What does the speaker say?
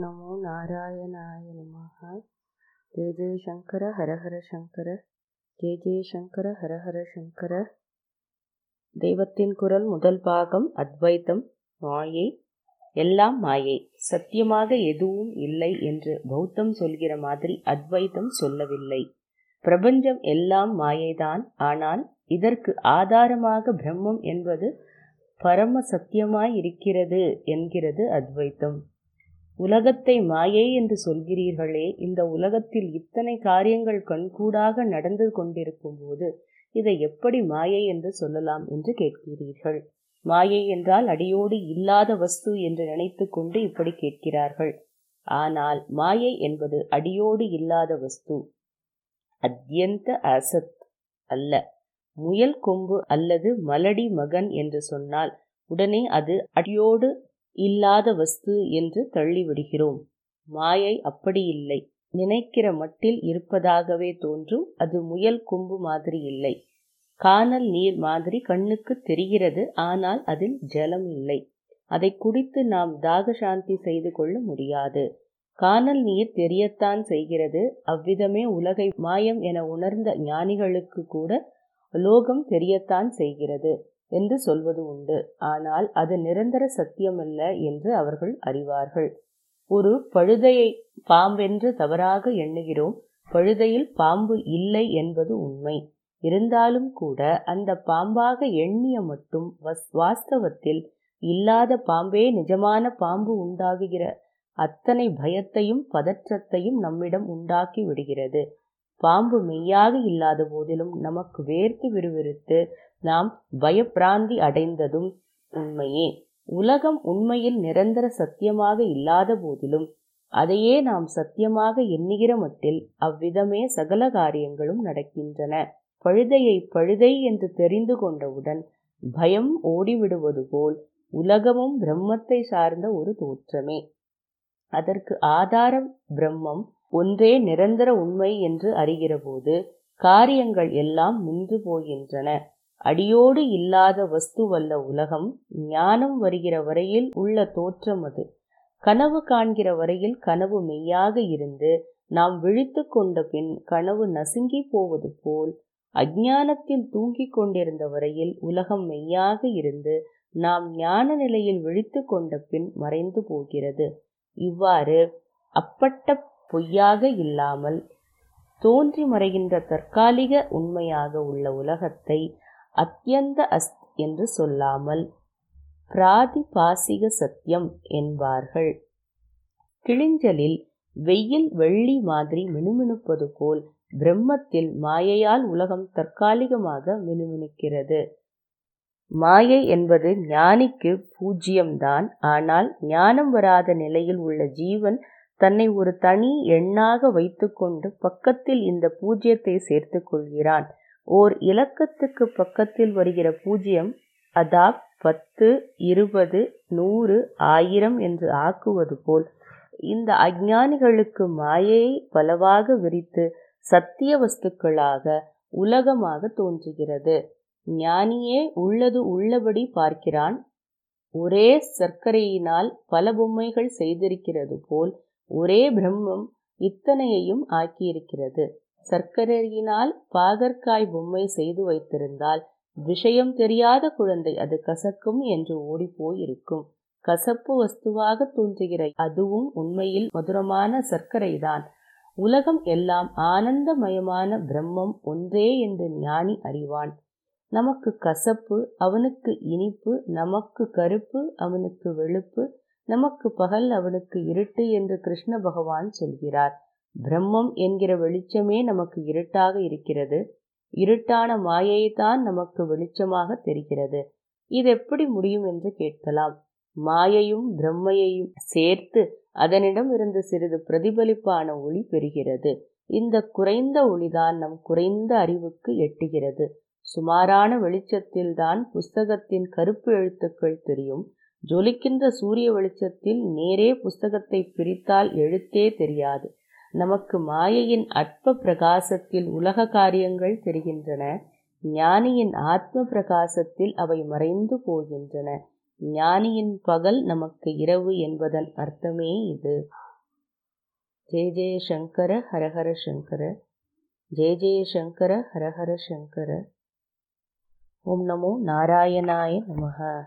நமோ நாராயணாய நமஹ ஜெய ஜெய சங்கர ஹர சங்கர ஜெய ஜெய சங்கர சங்கர தெய்வத்தின் குரல் முதல் பாகம் அத்வைத்தம் மாயை. எல்லாம் மாயை. சத்தியமாக எதுவும் இல்லை என்று பௌத்தம் சொல்கிற மாதிரி அத்வைத்தம் சொல்லவில்லை. பிரபஞ்சம் எல்லாம் மாயைதான். ஆனால் இதற்கு ஆதாரமாக பிரம்மம் என்பது பரம சத்தியமாய் இருக்கிறது என்கிறது அத்வைத்தம். உலகத்தை மாயை என்று சொல்கிறீர்களே இந்த உலகத்தில் இத்தனை காரியங்கள் கண்கூடாக நடந்து கொண்டிருக்கும் போது இதை எப்படி மாயை என்று சொல்லலாம் என்று கேட்கிறீர்கள்? மாயை என்றால் அடியோடு இல்லாத வஸ்து என்று நினைத்து கொண்டு இப்படி கேட்கிறார்கள். ஆனால் மாயை என்பது அடியோடு இல்லாத வஸ்து அத்யந்த அசத் அல்ல முயல் கொம்பு அல்லது மலடி மகன் என்று சொன்னால் உடனே அது அடியோடு இல்லாத வஸ்து என்று தள்ளிவிடுகிறோம். மாயை அப்படி இல்லை. நினைக்கிற மட்டில் இருப்பதாகவே தோன்றும். அது முயல் கொம்பு மாதிரி இல்லை. காணல் நீர் மாதிரி கண்ணுக்கு தெரிகிறது. ஆனால் அதில் ஜலம் இல்லை. அதை குடித்து நாம் தாக சாந்தி செய்து கொள்ள முடியாது. காணல் நீர் தெரியத்தான் செய்கிறது. அவ்விதமே உலகை மாயம் என உணர்ந்த ஞானிகளுக்கு கூட லோகம் தெரியத்தான் செய்கிறது. என்று சொல்வது உண்டு. ஆனால் அது நிரந்தர சத்தியமல்ல என்று அவர்கள் அறிவார்கள். ஒரு பழுதையை பாம்பென்று தவறாக எண்ணுகிறோம் பழுதையில் பாம்பு இல்லை என்பது உண்மை. இருந்தாலும் கூட அந்த பாம்பாக எண்ணிய மட்டும் வாஸ்தவத்தில் இல்லாத பாம்பே நிஜமான பாம்பு உண்டாகுகிற அத்தனை பயத்தையும் பதற்றத்தையும் நம்மிடம் உண்டாக்கி விடுகிறது. பாம்பு மெய்யாக இல்லாத போதிலும் நமக்கு வேர்த்து விறுவிறுத்து நாம் பயப்பிராந்தி அடைந்ததும் உண்மையே. உலகம் உண்மையில் நிரந்தர சத்தியமாக இல்லாத போதிலும் அதையே நாம் சத்தியமாக எண்ணுகிற மட்டில் அவ்விதமே சகல காரியங்களும் நடக்கின்றன. பழுதையை பழுதை என்று தெரிந்து கொண்டவுடன் பயம் ஓடிவிடுவது போல் உலகமும் பிரம்மத்தை சார்ந்த ஒரு தோற்றமே. அதற்கு ஆதாரம் பிரம்மம் ஒன்றே நிரந்தர உண்மை என்று அறிகிறபோது காரியங்கள் எல்லாம் நின்று போகின்றன. அடியோடு இல்லாத வஸ்துவல்ல உலகம் ஞானம் வருகிற வரையில் உள்ள தோற்றம் அது. கனவு காண்கிற வரையில் கனவு மெய்யாக இருந்து நாம் விழித்து கொண்ட பின் கனவு நசுங்கி போவது போல் அஜானத்தில் தூங்கிக் கொண்டிருந்த வரையில் உலகம் மெய்யாக இருந்து நாம் ஞான நிலையில் விழித்து கொண்ட பின் மறைந்து போகிறது. இவ்வாறு அப்பட்ட பொய்யாக இல்லாமல் தோன்றி மறைகின்ற தற்காலிக உண்மையாக உள்ள உலகத்தை அத்தியந்த அஸ்த் என்று சொல்லாமல் பிராதிபாசிக சத்தியம் என்பார்கள். கிளிஞ்சலில் வெயில் வெள்ளி மாதிரி மினுமினுப்பது போல் பிரம்மத்தில் மாயையால் உலகம் தற்காலிகமாக மினுமினுக்கிறது. மாயை என்பது ஞானிக்கு பூஜ்யம்தான். ஆனால் ஞானம் வராத நிலையில் உள்ள ஜீவன் தன்னை ஒரு தனி எண்ணாக வைத்துக்கொண்டு பக்கத்தில் இந்த பூஜ்யத்தை சேர்த்து கொள்கிறான். ஓர் இலக்கத்துக்கு பக்கத்தில் வருகிற பூஜ்ஜியம் அதா பத்து இருபது நூறு ஆயிரம் என்று ஆக்குவது போல். இந்த அஜானிகளுக்கு மாயையை பலவாக விரித்து சத்திய வஸ்துக்களாக உலகமாக தோன்றுகிறது. ஞானியே உள்ளது உள்ளபடி பார்க்கிறான். ஒரே சர்க்கரையினால் பல பொம்மைகள் செய்திருக்கிறது போல் ஒரே பிரம்மம் இத்தனையையும் ஆக்கியிருக்கிறது. சர்க்கரையினால் பாகற்காய் பொம்மை செய்து வைத்திருந்தால் விஷயம் தெரியாத குழந்தை அது கசக்கும் என்று ஓடிப்போயிருக்கும். கசப்பு வஸ்துவாக தோன்றுகிற அதுவும் உண்மையில் மதுரமான சர்க்கரைதான். உலகம் எல்லாம் ஆனந்தமயமான பிரம்மம் ஒன்றே என்று ஞானி அறிவான். நமக்கு கசப்பு அவனுக்கு இனிப்பு நமக்கு கருப்பு அவனுக்கு வெளுப்பு நமக்கு பகல் அவனுக்கு இருட்டு என்று கிருஷ்ண பகவான் சொல்கிறார். பிரம்மம் என்கிற வெளிச்சமே நமக்கு இருட்டாக இருக்கிறது. இருட்டான மாயைதான் நமக்கு வெளிச்சமாக தெரிகிறது. இது எப்படி முடியும் என்று கேட்கலாம். மாயையும் பிரம்மையையும் சேர்த்து அதனிடம் இருந்து சிறிது பிரதிபலிப்பான ஒளி பெறுகிறது. இந்த குறைந்த ஒளிதான் நம் குறைந்த அறிவுக்கு எட்டுகிறது. சுமாரான வெளிச்சத்தில்தான் புஸ்தகத்தின் கருப்பு எழுத்துக்கள் தெரியும். ஜொலிக்கின்ற சூரிய வெளிச்சத்தில் நேரே புஸ்தகத்தை பிரித்தால் எழுத்தே தெரியாது. நமக்கு மாயையின் அற்ப பிரகாசத்தில் உலக காரியங்கள் தெரிகின்றன. ஞானியின் ஆத்ம பிரகாசத்தில் அவை மறைந்து போகின்றன. ஞானியின் பகல் நமக்கு இரவு என்பதன் அர்த்தமே இது. ஜெய ஜெய சங்கர ஹரஹர சங்கர. ஜெய ஜெய சங்கர ஹரஹர சங்கர. ஓம் நமோ நாராயணாய நமக.